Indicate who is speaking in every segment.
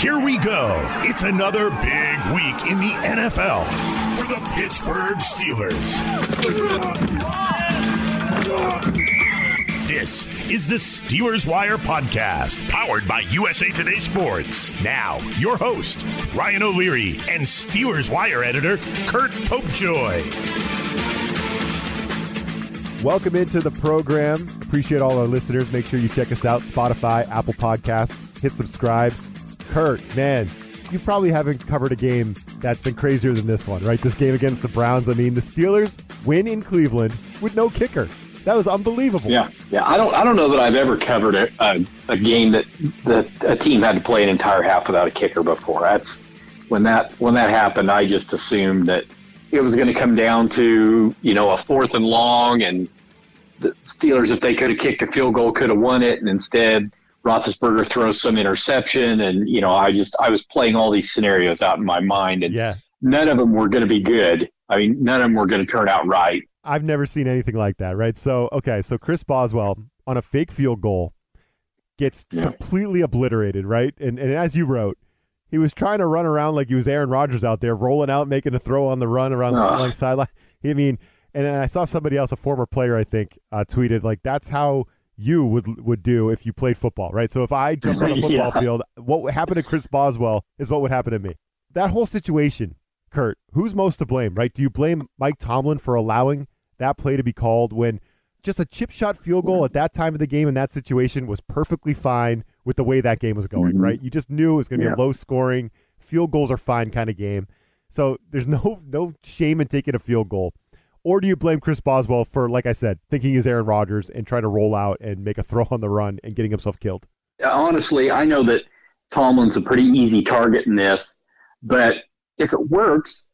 Speaker 1: Here we go. It's another big week in the NFL for the Pittsburgh Steelers. This is the Steelers Wire podcast, powered by USA Today Sports. Now, your host, Ryan O'Leary, and Steelers Wire editor, Curt Popejoy.
Speaker 2: Welcome into the program. Appreciate all our listeners. Make sure you check us out Spotify, Apple Podcasts. Hit subscribe. Curt, man, you probably haven't covered a game that's been crazier than this one, right? This game against the Browns. I mean, the Steelers win in Cleveland with no kicker. That was unbelievable.
Speaker 3: Yeah, yeah. I don't, I don't know that I've ever covered a, a, a game that that a team had to play an entire half without a kicker before. That's when that when that happened. I just assumed that it was going to come down to you know a fourth and long, and the Steelers, if they could have kicked a field goal, could have won it, and instead Roethlisberger throws some interception, and you know I just I was playing all these scenarios out in my mind, and
Speaker 2: Yeah.
Speaker 3: none of them were going to be good. I mean, none of them were going to turn out right.
Speaker 2: I've never seen anything like that, right? So, okay, so Chris Boswell on a fake field goal gets
Speaker 3: Yeah.
Speaker 2: completely obliterated, right? And and as you wrote, he was trying to run around like he was Aaron Rodgers out there, rolling out, making a throw on the run around the sideline. I mean, and I saw somebody else, a former player, I think, uh, tweeted like that's how you would would do if you played football, right? So if I jumped on a football
Speaker 3: Yeah.
Speaker 2: field, what would happen to Chris Boswell is what would happen to me. That whole situation, Curt, who's most to blame, right? Do you blame Mike Tomlin for allowing that play to be called when just a chip shot field goal at that time of the game in that situation was perfectly fine with the way that game was going,
Speaker 3: Mhm.
Speaker 2: right? You just knew it was going to be
Speaker 3: Yeah.
Speaker 2: a low scoring, field goals are fine kind of game. So there's no no shame in taking a field goal. Or do you blame Chris Boswell for, like I said, thinking he's Aaron Rodgers and trying to roll out and make a throw on the run and getting himself killed?
Speaker 3: honestly, I know that Tomlin's a pretty easy target in this, but if it works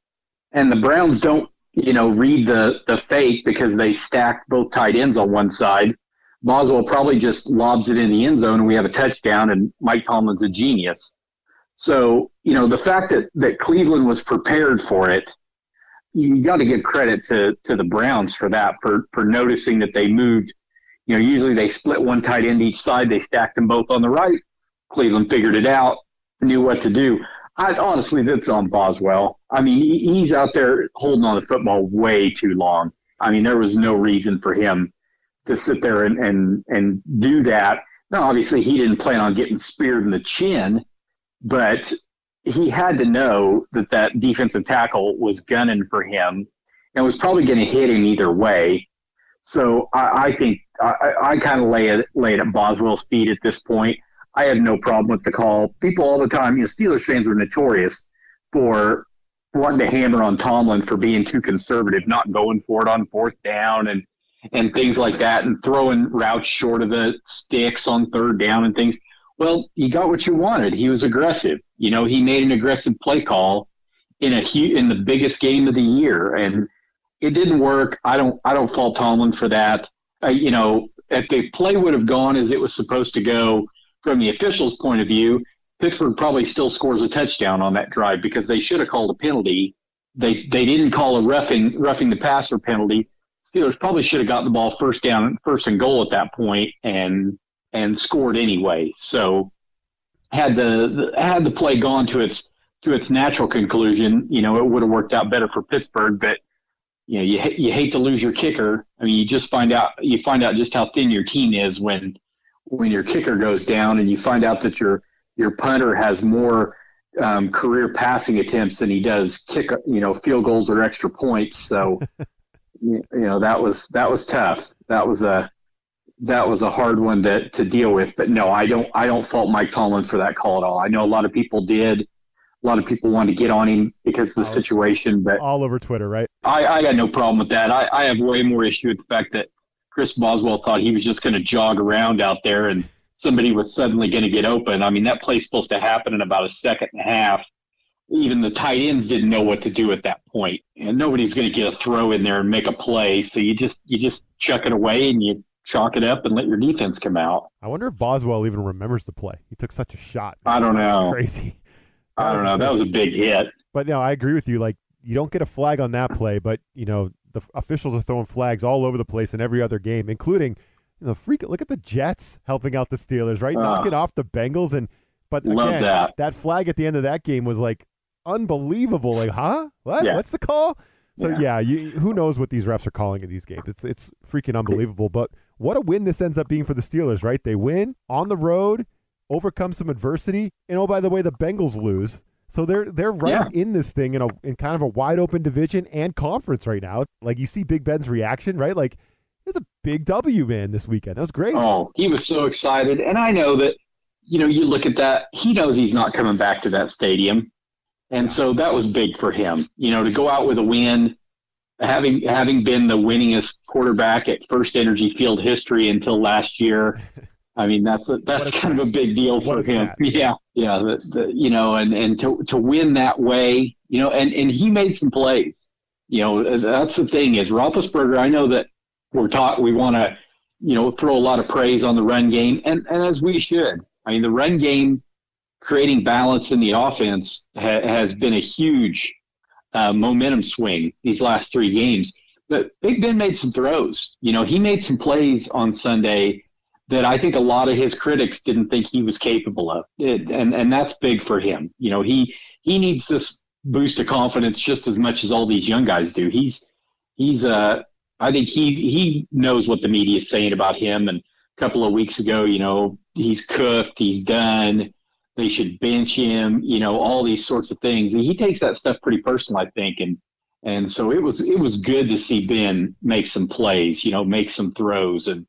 Speaker 3: and the Browns don't, you know, read the, the fake because they stacked both tight ends on one side, Boswell probably just lobs it in the end zone and we have a touchdown and Mike Tomlin's a genius. So, you know, the fact that, that Cleveland was prepared for it, you got to give credit to, to the Browns for that, for, for noticing that they moved you know, usually they split one tight end each side. They stacked them both on the right. Cleveland figured it out, knew what to do. I honestly, that's on Boswell. I mean, he- he's out there holding on to football way too long. I mean, there was no reason for him to sit there and and and do that. Now, obviously, he didn't plan on getting speared in the chin, but he had to know that that defensive tackle was gunning for him and was probably going to hit him either way. So I, I think I, I kind of lay it lay it at Boswell's feet at this point. I have no problem with the call. People all the time, you know, Steelers fans are notorious for wanting to hammer on Tomlin for being too conservative, not going for it on fourth down and and things like that, and throwing routes short of the sticks on third down and things. Well, you got what you wanted. He was aggressive. You know, he made an aggressive play call in a hu- in the biggest game of the year, and it didn't work. I don't I don't fault Tomlin for that. Uh, you know, if the play would have gone as it was supposed to go from the officials' point of view, Pittsburgh probably still scores a touchdown on that drive because they should have called a penalty. They they didn't call a roughing roughing the passer penalty. Steelers probably should have got the ball first down, first and goal at that point, and and scored anyway. So had the, had the play gone to its to its natural conclusion, you know, it would have worked out better for Pittsburgh. But you know, you you hate to lose your kicker. I mean, you just find out you find out just how thin your team is when when your kicker goes down, and you find out that your your punter has more um, career passing attempts than he does kick, you know, field goals or extra points. So, you know, that was that was tough. That was a that was a hard one to to deal with. But no, I don't I don't fault Mike Tomlin for that call at all. I know a lot of people did. A lot of people wanted to get on him because of the
Speaker 2: Oh.
Speaker 3: situation, but
Speaker 2: All over Twitter, right?
Speaker 3: I, I got no problem with that. I, I have way more issue with the fact that Chris Boswell thought he was just going to jog around out there and somebody was suddenly going to get open. I mean, that play's supposed to happen in about a second and a half. Even the tight ends didn't know what to do at that point, and nobody's going to get a throw in there and make a play. So you just you just chuck it away and you chalk it up and let your defense come out.
Speaker 2: I wonder if Boswell even remembers the play. He took such a shot.
Speaker 3: I don't know.
Speaker 2: crazy.
Speaker 3: I don't know. That was a big hit.
Speaker 2: But no, I agree with you. Like you don't get a flag on that play, but you know the officials are throwing flags all over the place in every other game, including you know freak. Look at the Jets helping out the Steelers, right?
Speaker 3: Ah.
Speaker 2: Knocking off the Bengals, and But again,
Speaker 3: that.
Speaker 2: that flag at the end of that game was like unbelievable. Like, huh? What?
Speaker 3: Yeah.
Speaker 2: What's the call? So
Speaker 3: Yeah.
Speaker 2: yeah, you, who knows what these refs are calling in these games? It's it's freaking unbelievable. But what a win this ends up being for the Steelers, right? They win on the road, overcome some adversity, and oh by the way, the Bengals lose. So they're they're right
Speaker 3: Yeah.
Speaker 2: in this thing in a in kind of a wide open division and conference right now. Like you see Big Ben's reaction, right? Like it's a big W, man, this weekend. That was great.
Speaker 3: Oh, he was so excited. And I know that, you know, you look at that, he knows he's not coming back to that stadium. And so that was big for him, you know, to go out with a win, having having been the winningest quarterback at First Energy Field history until last year. I mean, that's a, that's kind of a big deal for him. Yeah, yeah, the, the, you know, and and to to win that way, you know, and and he made some plays. You know, that's the thing is Roethlisberger. I know that we're taught we want to, you know, throw a lot of praise on the run game, and and as we should. I mean, the run game creating balance in the offense ha- has been a huge uh, momentum swing these last three games. But Big Ben made some throws. You know, he made some plays on Sunday that I think a lot of his critics didn't think he was capable of, it, and and that's big for him. You know, he he needs this boost of confidence just as much as all these young guys do. He's he's uh I think he he knows what the media is saying about him. And a couple of weeks ago, you know, he's cooked, he's done. They should bench him. You know, all these sorts of things. And he takes that stuff pretty personal, I think. And and so it was it was good to see Ben make some plays. You know, make some throws and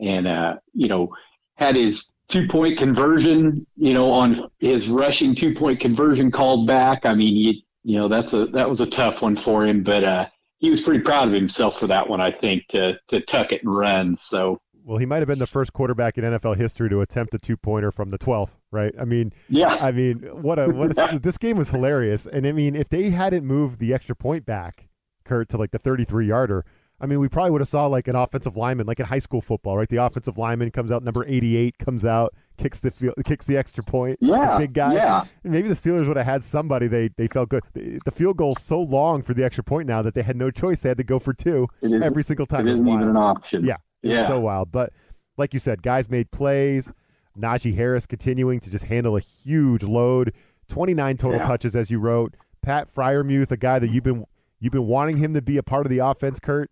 Speaker 3: and uh, you know had his two point conversion. You know, on his rushing two point conversion called back. I mean, you you know that's a that was a tough one for him, but. uh he was pretty proud of himself for that one, I think, to to tuck it and run. So
Speaker 2: Well, he might have been the first quarterback in NFL history to attempt a two pointer from the 12th, right? I mean,
Speaker 3: yeah,
Speaker 2: I mean, what a what a, this game was hilarious. And I mean, if they hadn't moved the extra point back, Curt, to like the 33 yarder, I mean, we probably would have saw like an offensive lineman, like in high school football, right? The offensive lineman comes out, number 88 comes out, kicks the field, kicks the extra point.
Speaker 3: yeah,
Speaker 2: the big guy.
Speaker 3: Yeah,
Speaker 2: And maybe the Steelers would have had somebody they they felt good. The field goal's so long for the extra point now that they had no choice. They had to go for two every single time.
Speaker 3: it isn't even an option.
Speaker 2: Yeah. It's
Speaker 3: yeah,
Speaker 2: so wild. But like you said, guys made plays. Najee Harris continuing to just handle a huge load. 29 total
Speaker 3: Yeah.
Speaker 2: touches, as you wrote. Pat Freiermuth, a guy that you've been you've been wanting him to be a part of the offense, Curt.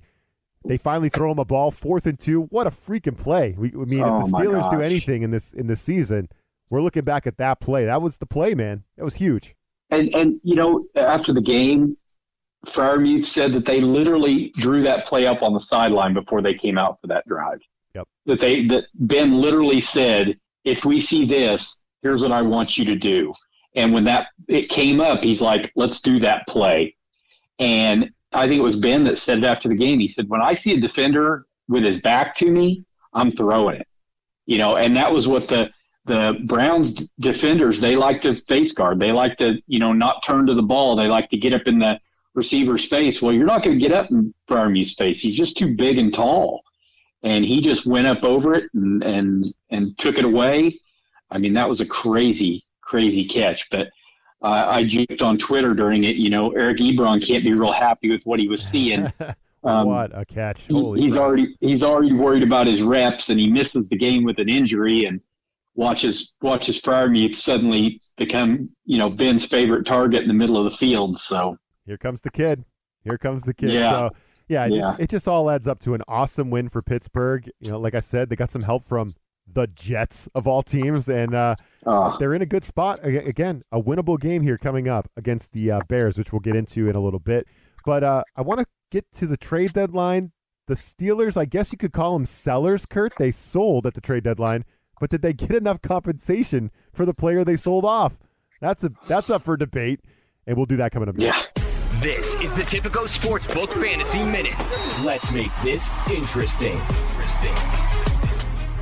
Speaker 2: They finally throw him a ball, fourth and two. What a freaking play! We, I mean,
Speaker 3: Oh,
Speaker 2: if the Steelers do anything in this in this season, we're looking back at that play. That was the play, man. That was huge.
Speaker 3: and and you know after the game, Freiermuth said that they literally drew that play up on the sideline before they came out for that drive.
Speaker 2: Yep.
Speaker 3: That they that Ben literally said, if we see this, here's what I want you to do. And when that it came up, he's like, let's do that play. And I think it was Ben that said it after the game. He said, when I see a defender with his back to me, I'm throwing it. You know, and that was what the the Browns defenders they like to face guard. They like to you know not turn to the ball. They like to get up in the receiver's face. Well, you're not going to get up in Freiermuth's face. He's just too big and tall, and he just went up over it and and and took it away. I mean, that was a crazy crazy catch, but. Uh, I joked on Twitter during it. You know, Eric Ebron can't be real happy with what he was seeing. Um,
Speaker 2: what a catch!
Speaker 3: he- he's
Speaker 2: crap.
Speaker 3: already he's already worried about his reps and he misses the game with an injury and watches watches Freiermuth suddenly become you know Ben's favorite target in the middle of the field. So
Speaker 2: Here comes the kid. Here comes the kid.
Speaker 3: Yeah.
Speaker 2: So yeah, it,
Speaker 3: Yeah.
Speaker 2: Just, it just all adds up to an awesome win for Pittsburgh. You know, like I said, they got some help from the Jets of all teams, and uh,
Speaker 3: uh,
Speaker 2: they're in a good spot. Again, a winnable game here coming up against the uh, Bears, which we'll get into in a little bit. But uh, I want to get to the trade deadline. The Steelers, I guess you could call them sellers, Curt. They sold at the trade deadline, but did they get enough compensation for the player they sold off? That's a that's up for debate, and we'll do that coming up.
Speaker 3: yeah,
Speaker 4: This is the Tipico Sportsbook Fantasy Minute. Let's make this interesting. Interesting.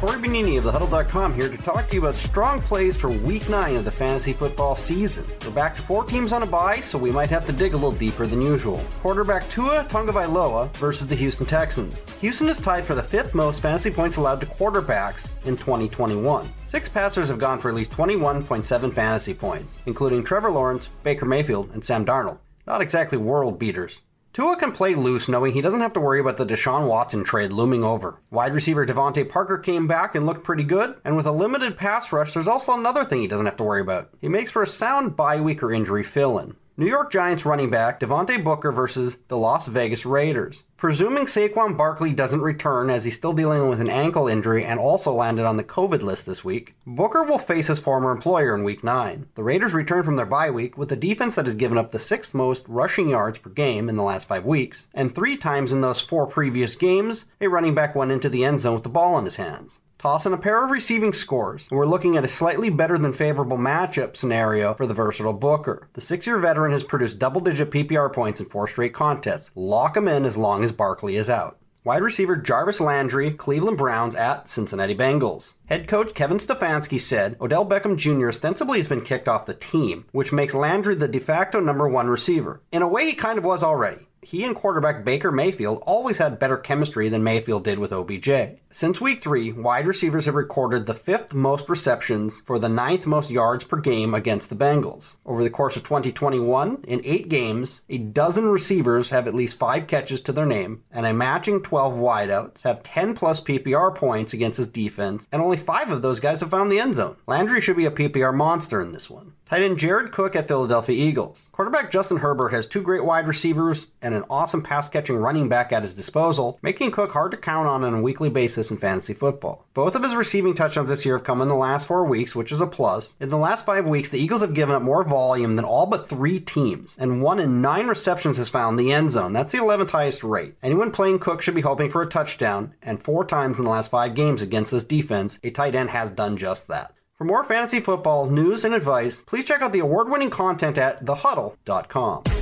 Speaker 5: Corey Bonini of thehuddle.com here to talk to you about strong plays for week 9 of the fantasy football season. We're back to four teams on a bye, so we might have to dig a little deeper than usual. Quarterback Tua Tagovailoa versus the Houston Texans. Houston is tied for the fifth most fantasy points allowed to quarterbacks in 2021. Six passers have gone for at least 21.7 fantasy points, including Trevor Lawrence, Baker Mayfield, and Sam Darnold. Not exactly world beaters. Tua can play loose knowing he doesn't have to worry about the Deshaun Watson trade looming over. Wide receiver DeVante Parker came back and looked pretty good, and with a limited pass rush, there's also another thing he doesn't have to worry about. He makes for a sound bye week or injury fill in. New York Giants running back Devontae Booker versus the Las Vegas Raiders. Presuming Saquon Barkley doesn't return as he's still dealing with an ankle injury and also landed on the COVID list this week, Booker will face his former employer in week 9. The Raiders return from their bye week with a defense that has given up the sixth most rushing yards per game in the last five weeks, and three times in those four previous games, a running back went into the end zone with the ball in his hands. Toss in a pair of receiving scores, and we're looking at a slightly better than favorable matchup scenario for the versatile Booker. The six year veteran has produced double digit PPR points in four straight contests. Lock him in as long as Barkley is out. Wide receiver Jarvis Landry, Cleveland Browns at Cincinnati Bengals. Head coach Kevin Stefanski said Odell Beckham Jr. ostensibly has been kicked off the team, which makes Landry the de facto number one receiver. In a way, he kind of was already he and quarterback Baker Mayfield always had better chemistry than Mayfield did with OBJ. Since week three, wide receivers have recorded the fifth most receptions for the ninth most yards per game against the Bengals. Over the course of 2021, in eight games, a dozen receivers have at least five catches to their name, and a matching 12 wideouts have 10 plus PPR points against his defense, and only five of those guys have found the end zone. Landry should be a PPR monster in this one. Tight end Jared Cook at Philadelphia Eagles. Quarterback Justin Herbert has two great wide receivers and an awesome pass catching running back at his disposal, making Cook hard to count on on a weekly basis in fantasy football. Both of his receiving touchdowns this year have come in the last four weeks, which is a plus. In the last five weeks, the Eagles have given up more volume than all but three teams, and one in nine receptions has found the end zone. That's the 11th highest rate. Anyone playing Cook should be hoping for a touchdown, and four times in the last five games against this defense, a tight end has done just that. For more fantasy football news and advice, please check out the award winning content at thehuddle.com.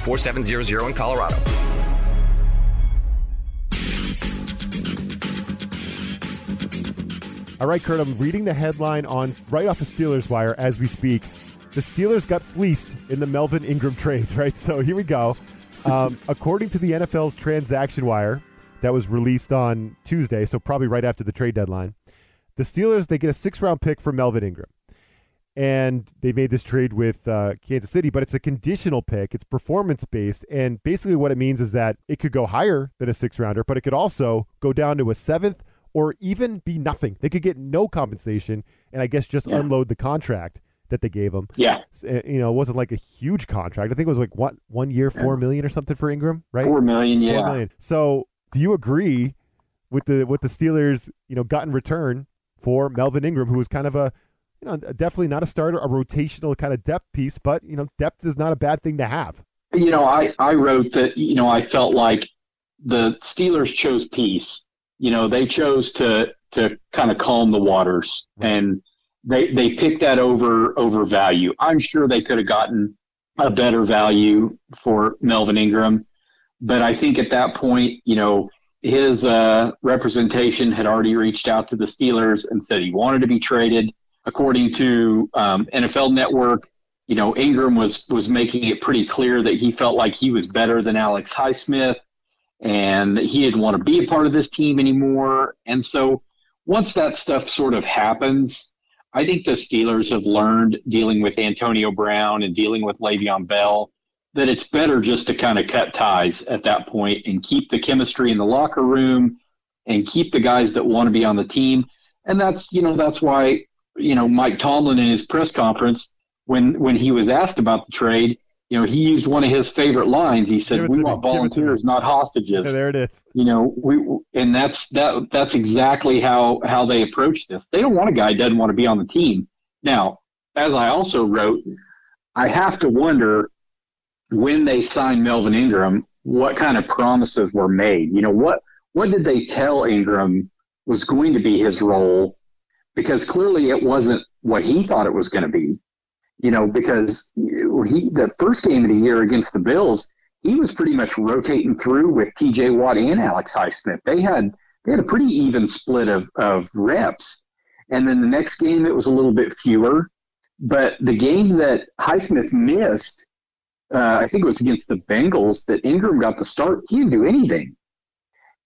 Speaker 4: 4700 in Colorado.
Speaker 2: All right, Curt, I'm reading the headline on right off the Steelers wire as we speak. The Steelers got fleeced in the Melvin Ingram trade, right? So here we go. Um, according to the NFL's transaction wire that was released on Tuesday, so probably right after the trade deadline, the Steelers they get a six round pick for Melvin Ingram and they made this trade with uh, Kansas City, but it's a conditional pick. It's performance based, and basically what it means is that it could go higher than a six rounder, but it could also go down to a seventh or even be nothing. They could get no compensation, and I guess just yeah. unload the contract that they gave him.
Speaker 3: Yeah,
Speaker 2: eh, you know, it wasn't like a huge contract. I think it was like what one year, four million or something for Ingram, right?
Speaker 3: Four million, yeah. Four million.
Speaker 2: So, do you agree with the what the Steelers, you know, got in return for Melvin Ingram, who was kind of a you know, definitely not a starter, a rotational kind of depth piece, but you know, depth is not a bad thing to have.
Speaker 3: You know, I I wrote that you know I felt like the Steelers chose peace. You know, they chose to to kind of calm the waters, and they they picked that over over value. I'm sure they could have gotten a better value for Melvin Ingram, but I think at that point, you know, his uh, representation had already reached out to the Steelers and said he wanted to be traded according to um, NFL Network, you know, Ingram was was making it pretty clear that he felt like he was better than Alex Highsmith, and that he didn't want to be a part of this team anymore. And so, once that stuff sort of happens, I think the Steelers have learned dealing with Antonio Brown and dealing with Le'Veon Bell that it's better just to kind of cut ties at that point and keep the chemistry in the locker room and keep the guys that want to be on the team. And that's you know that's why you know, Mike Tomlin in his press conference when when he was asked about the trade, you know, he used one of his favorite lines. He said, "We want me. volunteers, not hostages."
Speaker 2: Yeah, there it is.
Speaker 3: You know, we and that's that. That's exactly how how they approach this. They don't want a guy who doesn't want to be on the team. Now, as I also wrote, I have to wonder when they signed Melvin Ingram, what kind of promises were made? You know, what what did they tell Ingram was going to be his role? Because clearly it wasn't what he thought it was going to be. You know, because he the first game of the year against the Bills, he was pretty much rotating through with T.J. Watt and Alex Highsmith. They had they had a pretty even split of of reps, and then the next game it was a little bit fewer. But the game that Highsmith missed, uh, I think it was against the Bengals, that Ingram got the start. He didn't do anything,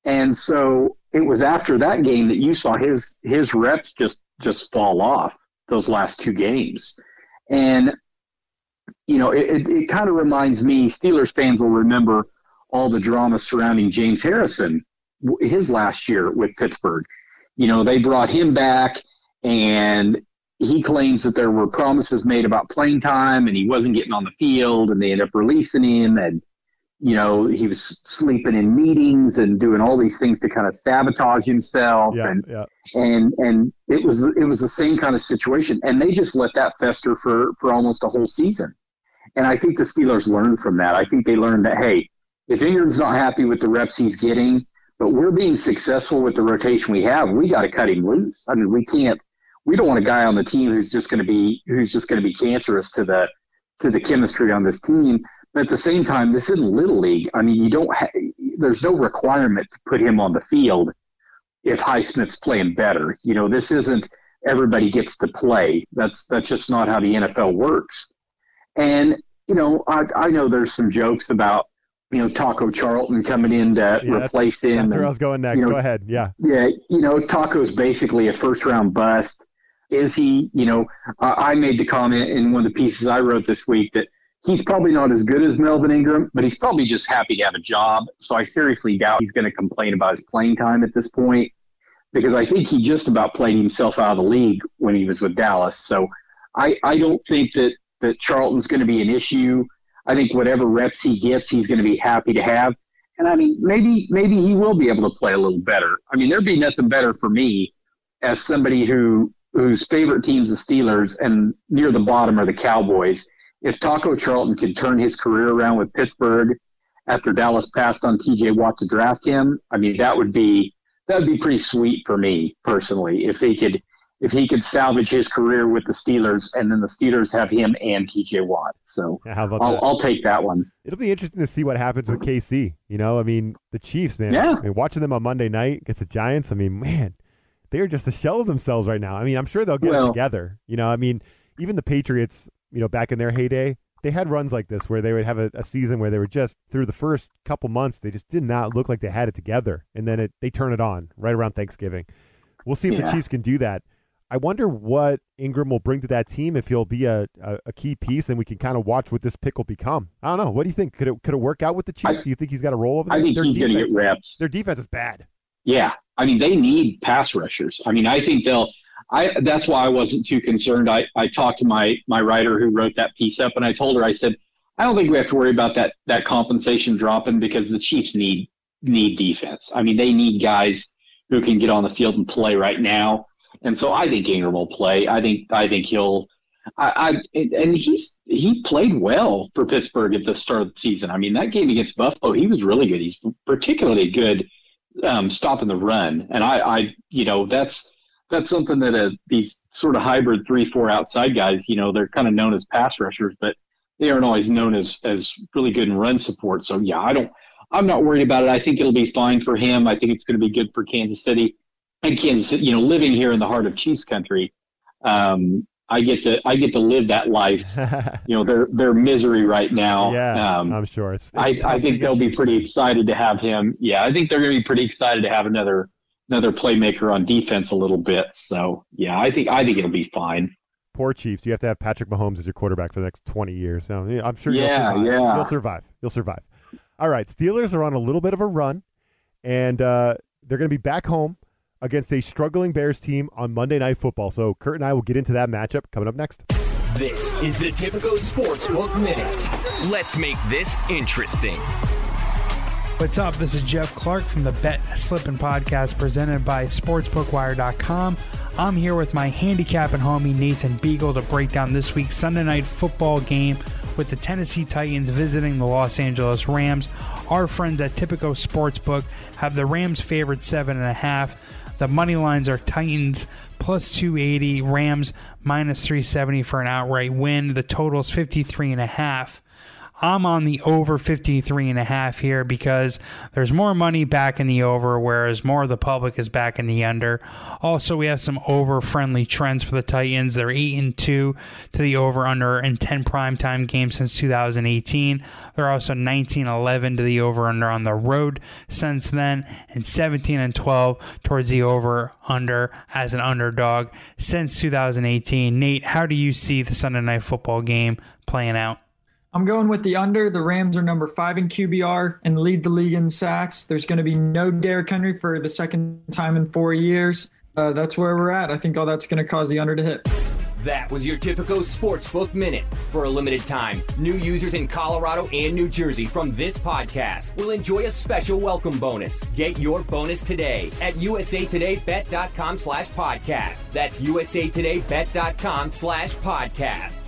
Speaker 3: and so it was after that game that you saw his his reps just just fall off those last two games, and you know it, it, it kind of reminds me. Steelers fans will remember all the drama surrounding James Harrison his last year with Pittsburgh. You know they brought him back and he claims that there were promises made about playing time and he wasn't getting on the field and they ended up releasing him and you know he was sleeping in meetings and doing all these things to kind of sabotage himself
Speaker 2: Yeah,
Speaker 3: and
Speaker 2: yeah.
Speaker 3: and and it was it was the same kind of situation. And they just let that fester for for almost a whole season. And i think the steelers learned from that. I think they learned that hey if ingram's not happy with the reps he's getting but we're being successful with the rotation we have we got to cut him loose. I mean we can't we don't want a guy on the team who's just going to be who's just going to be cancerous to the to the chemistry on this team but at the same time this isn't little league i mean you don't ha- there's no requirement to put him on the field if Highsmith's playing better. You know, this isn't everybody gets to play. That's that's just not how the NFL works. And you know, I, I know there's some jokes about you know Taco Charlton coming in to
Speaker 2: Yeah, that's-
Speaker 3: replace him.
Speaker 2: That's where
Speaker 3: and-
Speaker 2: I was going next.
Speaker 3: you know-
Speaker 2: Go ahead. Yeah.
Speaker 3: yeah, you know, Taco's basically a first round bust. Is he, you know, I I made the comment in one of the pieces I wrote this week that he's probably not as good as Melvin Ingram, but he's probably just happy to have a job. So I seriously doubt he's going to complain about his playing time at this point because I think he just about played himself out of the league when he was with Dallas. So I, I don't think that, that Charlton's going to be an issue. I think whatever reps he gets, he's going to be happy to have. And I mean, maybe maybe he will be able to play a little better. I mean, there'd be nothing better for me as somebody who whose favorite team's the Steelers and near the bottom are the Cowboys. If Taco Charlton could turn his career around with Pittsburgh after Dallas passed on T.J. Watt to draft him, I mean that would be that would be pretty sweet for me personally. If he could if he could salvage his career with the Steelers and then the Steelers have him and T.J. Watt, so
Speaker 2: Yeah, How about
Speaker 3: I'll? I'll take that one.
Speaker 2: It'll be interesting to see what happens with KC. You know, I mean, the Chiefs, man.
Speaker 3: Yeah.
Speaker 2: I mean, watching them on Monday night against the Giants, I mean, man, they are just a shell of themselves right now. I mean, I'm sure they'll get it together. You know, I mean, even the Patriots, you know, back in their heyday, they had runs like this where they would have a, a season where they were just through the first couple months, they just did not look like they had it together, and then it they turn it on right around Thanksgiving. We'll see if the Chiefs can do that. I wonder what Ingram will bring to that team if he'll be a, a, a key piece and we can kind of watch what this pick will become. I don't know. What do you think? Could it could it work out with the Chiefs?
Speaker 3: I-
Speaker 2: do you think he's got a role over there?
Speaker 3: I think
Speaker 2: their
Speaker 3: he's going to get reps.
Speaker 2: Their defense is bad.
Speaker 3: Yeah, I mean they need pass rushers. I mean I think they'll. I that's why I wasn't too concerned. I I talked to my my writer who wrote that piece up, and I told her I said I don't think we have to worry about that that compensation dropping because the Chiefs need need defense. I mean they need guys who can get on the field and play right now, and so I think Ingram will play. I think I think he'll. I, I and he's he played well for Pittsburgh at the start of the season. I mean that game against Buffalo, he was really good. He's particularly good um, stopping the run. And I, I, you know, that's that's something that uh, these sort of hybrid three, four outside guys, you know, they're kind of known as pass rushers, but they aren't always known as as really good in run support. So yeah, I don't, I'm not worried about it. I think it'll be fine for him. I think it's going to be good for Kansas City and Kansas City. You know, living here in the heart of Chiefs country, um, I get to I get to live that life. You know, their their misery right now.
Speaker 2: yeah,
Speaker 3: Um,
Speaker 2: I'm sure. It's, it's
Speaker 3: I, I think they'll be pretty excited to have him. Yeah, I think they're going to be pretty excited to have another another playmaker on defense a little bit. So yeah, I think I think it'll be fine.
Speaker 2: Poor Chiefs. You have to have Patrick Mahomes as your quarterback for the next 20 years. So yeah, I'm sure
Speaker 3: Yeah,
Speaker 2: you'll survive.
Speaker 3: yeah.
Speaker 2: You'll survive. You'll survive. All right, Steelers are on a little bit of a run, and uh, they're going to be back home against a struggling Bears team on Monday Night Football. So Curt and I will get into that matchup coming up next.
Speaker 4: This is the Tipico Sportsbook Minute. Let's make this interesting.
Speaker 6: What's up? This is Jeff Clark from the Bet Slippin' podcast presented by SportsBookWire.com. I'm here with my handicapping homie Nathan Beagle to break down this week's Sunday night football game with the Tennessee Titans visiting the Los Angeles Rams. Our friends at Tipico Sportsbook have the Rams favored seven and a half. The money lines are Titans plus 280, Rams minus 370 for an outright win. The total is 53 and a half. I'm on the over 53 and a half here because there's more money back in the over, whereas more of the public is back in the under. Also, we have some over friendly trends for the Titans. They're 8 and 2 to the over under in 10 primetime games since 2018. They're also 19 11 to the over under on the road since then, and 17 and 12 towards the over under as an underdog since 2018. Nate, how do you see the Sunday night football game playing out?
Speaker 7: I'm going with the under. The Rams are number five in QBR and lead the league in sacks. There's going to be no Derrick Henry for the second time in four years. Uh, that's where we're at. I think all that's going to cause the under to hit.
Speaker 4: That was your Tipico Sportsbook Minute. For a limited time, new users in Colorado and New Jersey from this podcast will enjoy a special welcome bonus. Get your bonus today at usatodaybet.com slash podcast. That's usatodaybet.com slash podcast.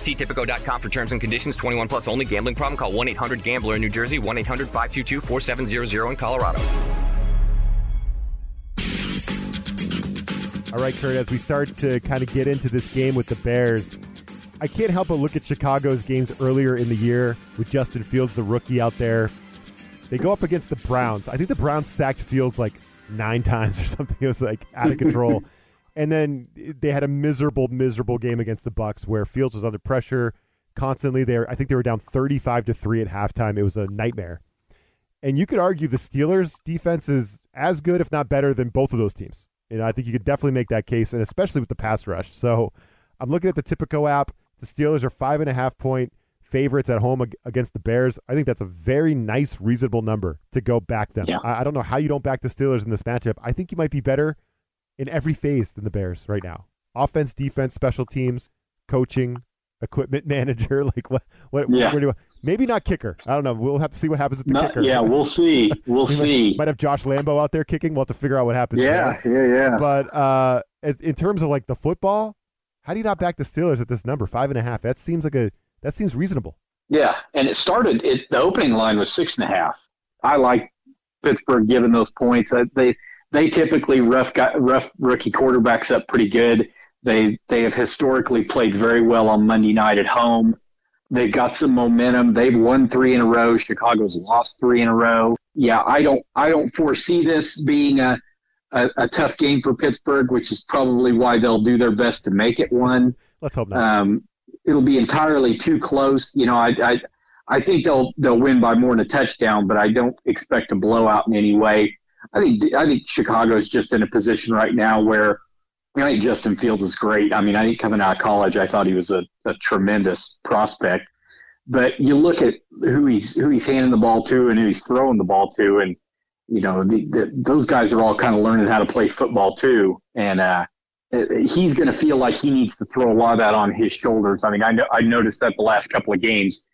Speaker 4: See Tipico.com for terms and conditions. 21 plus only. Gambling problem? Call 1-800-GAMBLER in New Jersey. 1-800-522-4700 in Colorado.
Speaker 2: All right, Curt, as we start to kind of get into this game with the Bears, I can't help but look at Chicago's games earlier in the year with Justin Fields, the rookie out there. They go up against the Browns. I think the Browns sacked Fields like nine times or something. It was like out of control. and then they had a miserable, miserable game against the Bucs where Fields was under pressure constantly. There, I think they were down thirty-five to three at halftime. It was a nightmare. And you could argue the Steelers' defense is as good, if not better, than both of those teams. You know, I think you could definitely make that case, and especially with the pass rush. So I'm looking at the Tipico app. The Steelers are five and a half point favorites at home against the Bears. I think that's a very nice, reasonable number to go back them.
Speaker 3: Yeah.
Speaker 2: I, I don't know how you don't back the Steelers in this matchup. I think you might be better in every phase than the Bears right now. Offense, defense, special teams, coaching, equipment manager. Like what? What?
Speaker 3: Yeah.
Speaker 2: Where do you, maybe not kicker. I don't know. We'll have to see what happens with the
Speaker 3: Not-
Speaker 2: kicker.
Speaker 3: yeah, we'll see. We'll
Speaker 2: We
Speaker 3: see.
Speaker 2: Might, have Josh Lambo out there kicking. We'll have to figure out what happens.
Speaker 3: Yeah,
Speaker 2: there.
Speaker 3: yeah, yeah.
Speaker 2: But uh, as, in terms of like the football, how do you not back the Steelers at this number five and a half? That seems like a that seems reasonable.
Speaker 3: Yeah, and it started. It the opening line was six and a half. I like Pittsburgh giving those points. Uh, They they typically rough got rough rookie quarterbacks up pretty good. They they have historically played very well on Monday night at home. They've got some momentum. They've won three in a row. Chicago's lost three in a row. Yeah, I don't I don't foresee this being a a, a tough game for Pittsburgh, which is probably why they'll do their best to make it one
Speaker 2: Let's hope not.
Speaker 3: um, it'll be entirely too close. You know, I, I I think they'll they'll win by more than a touchdown, but I don't expect a blowout in any way. I think I think Chicago's just in a position right now where I think Justin Fields is great. I mean, I think coming out of college, I thought he was a, a tremendous prospect. But you look at who he's who he's handing the ball to and who he's throwing the ball to, and you know the, the, those guys are all kind of learning how to play football too. And uh, he's going to feel like he needs to throw a lot of that on his shoulders. I mean, I know I noticed that the last couple of games,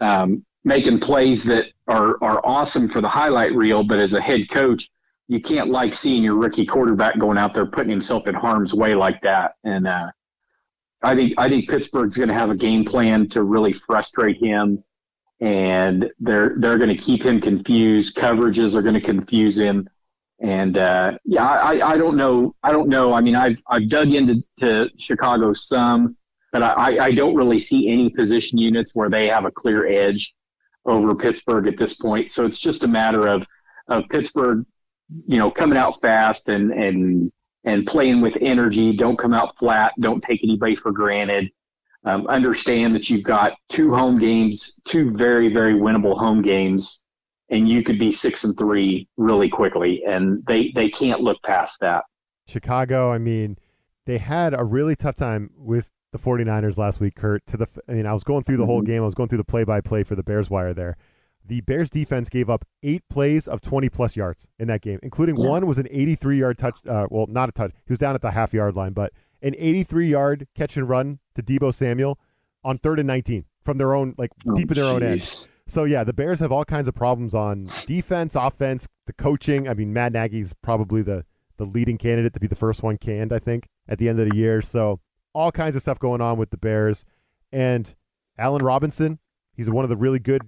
Speaker 3: um, making plays that are are awesome for the highlight reel, but as a head coach, you can't like seeing your rookie quarterback going out there putting himself in harm's way like that. And uh, I think I think Pittsburgh's going to have a game plan to really frustrate him, and they're they're going to keep him confused. Coverages are going to confuse him, and uh, yeah, I, I don't know I don't know. I mean, I've I've dug into to Chicago some, but I, I don't really see any position units where they have a clear edge over Pittsburgh at this point. So it's just a matter of of Pittsburgh, you know, coming out fast and and and playing with energy. Don't come out flat. Don't take anybody for granted. Um, understand that you've got two home games, two very very winnable home games, and you could be six and three really quickly. And they they can't look past that.
Speaker 2: Chicago, I mean, they had a really tough time with the 49ers last week, Curt. To the I mean, I was going through the whole
Speaker 3: Mhm.
Speaker 2: game. I was going through the play-by-play for the Bears wire there. The Bears defense gave up 8 plays of 20 plus yards in that game, including
Speaker 3: Yeah.
Speaker 2: one was an 83-yard touch uh, well, not a touch. He was down at the half-yard line, but an 83-yard catch and run to Deebo Samuel on 3rd and 19 from their own like deep in their own end. So yeah, the Bears have all kinds of problems on defense, offense, the coaching. I mean, Matt Nagy's probably the the leading candidate to be the first one canned, I think, at the end of the year. So all kinds of stuff going on with the Bears. And Allen Robinson, he's one of the really good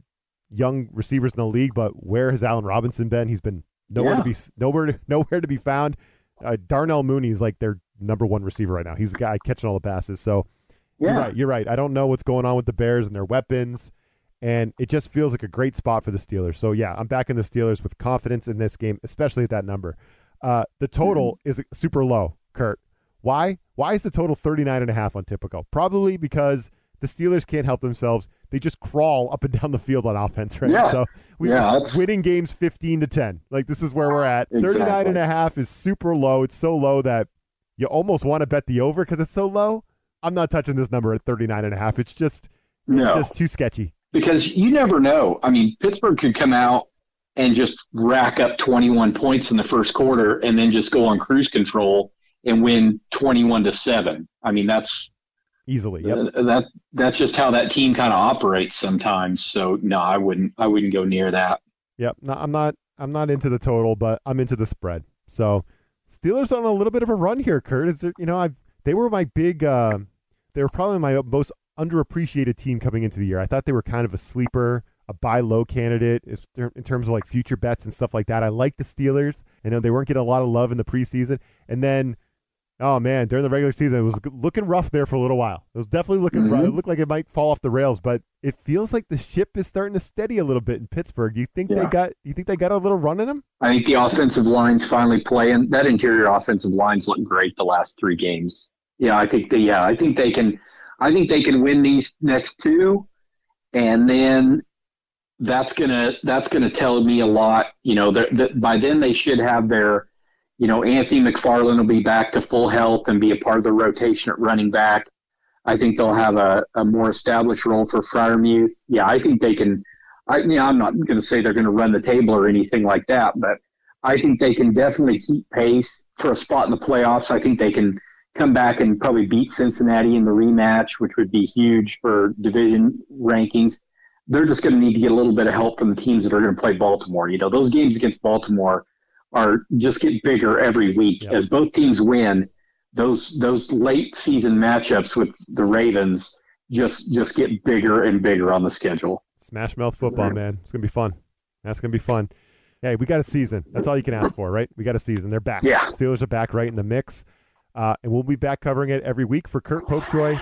Speaker 2: young receivers in the league, but where has Allen Robinson been? He's been nowhere to be nowhere to, nowhere to be found. Uh, Darnell Mooney's like their number one receiver right now. He's the guy catching all the passes. So
Speaker 3: Yeah.
Speaker 2: you're right. You're right. I don't know what's going on with the Bears and their weapons. and it just feels like a great spot for the Steelers. So yeah, I'm backing the Steelers with confidence in this game, especially at that number. Uh, the total mm-hmm. is super low, Curt. Why? Why is the total 39 and a half on Tipico? Probably because the Steelers can't help themselves. They just crawl up and down the field on offense, right?
Speaker 3: Yeah.
Speaker 2: So we
Speaker 3: yeah,
Speaker 2: winning games 15 to 10. Like this is where we're at. Exactly. 39 and a half is super low. It's so low that you almost want to bet the over because it's so low. I'm not touching this number at 39 and a half. It's just it's no. just too sketchy.
Speaker 3: Because you never know. I mean, Pittsburgh could come out and just rack up 21 points in the first quarter and then just go on cruise control and win 21 to 7. I mean, that's
Speaker 2: easily. Yep.
Speaker 3: Uh, that that's just how that team kind of operates sometimes. So no, I wouldn't I wouldn't go near that.
Speaker 2: Yep. No, I'm not I'm not into the total, but I'm into the spread. So Steelers on a little bit of a run here, Curt. Is there, you know, I they were my big uh, they were probably my most underappreciated team coming into the year. I thought they were kind of a sleeper, a buy low candidate in terms of like future bets and stuff like that. I like the Steelers. I know they weren't getting a lot of love in the preseason, and then Oh man, during the regular season, it was looking rough there for a little while. It was definitely looking mm-hmm. rough. It looked like it might fall off the rails, but it feels like the ship is starting to steady a little bit in Pittsburgh. You think yeah. they got? You think they got a little run in them?
Speaker 3: I think the offensive line's finally playing. That interior offensive line's looked great the last three games. Yeah, I think they. Yeah, I think they can. I think they can win these next two, and then that's gonna that's gonna tell me a lot. You know, that by then they should have their you know, Anthony McFarland will be back to full health and be a part of the rotation at running back. I think they'll have a, a more established role for Freiermuth. Yeah, I think they can. I, you know, I'm not going to say they're going to run the table or anything like that, but I think they can definitely keep pace for a spot in the playoffs. I think they can come back and probably beat Cincinnati in the rematch, which would be huge for division rankings. They're just going to need to get a little bit of help from the teams that are going to play Baltimore. You know, those games against Baltimore are just get bigger every week yep. as both teams win. Those those late season matchups with the Ravens just just get bigger and bigger on the schedule.
Speaker 2: Smash mouth football, man. It's gonna be fun. That's gonna be fun. Hey, we got a season. That's all you can ask for, right? We got a season. They're back.
Speaker 3: Yeah.
Speaker 2: Steelers are back right in the mix. Uh, and we'll be back covering it every week for Curt Popejoy.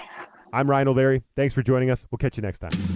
Speaker 2: I'm Ryan O'Leary. Thanks for joining us. We'll catch you next time.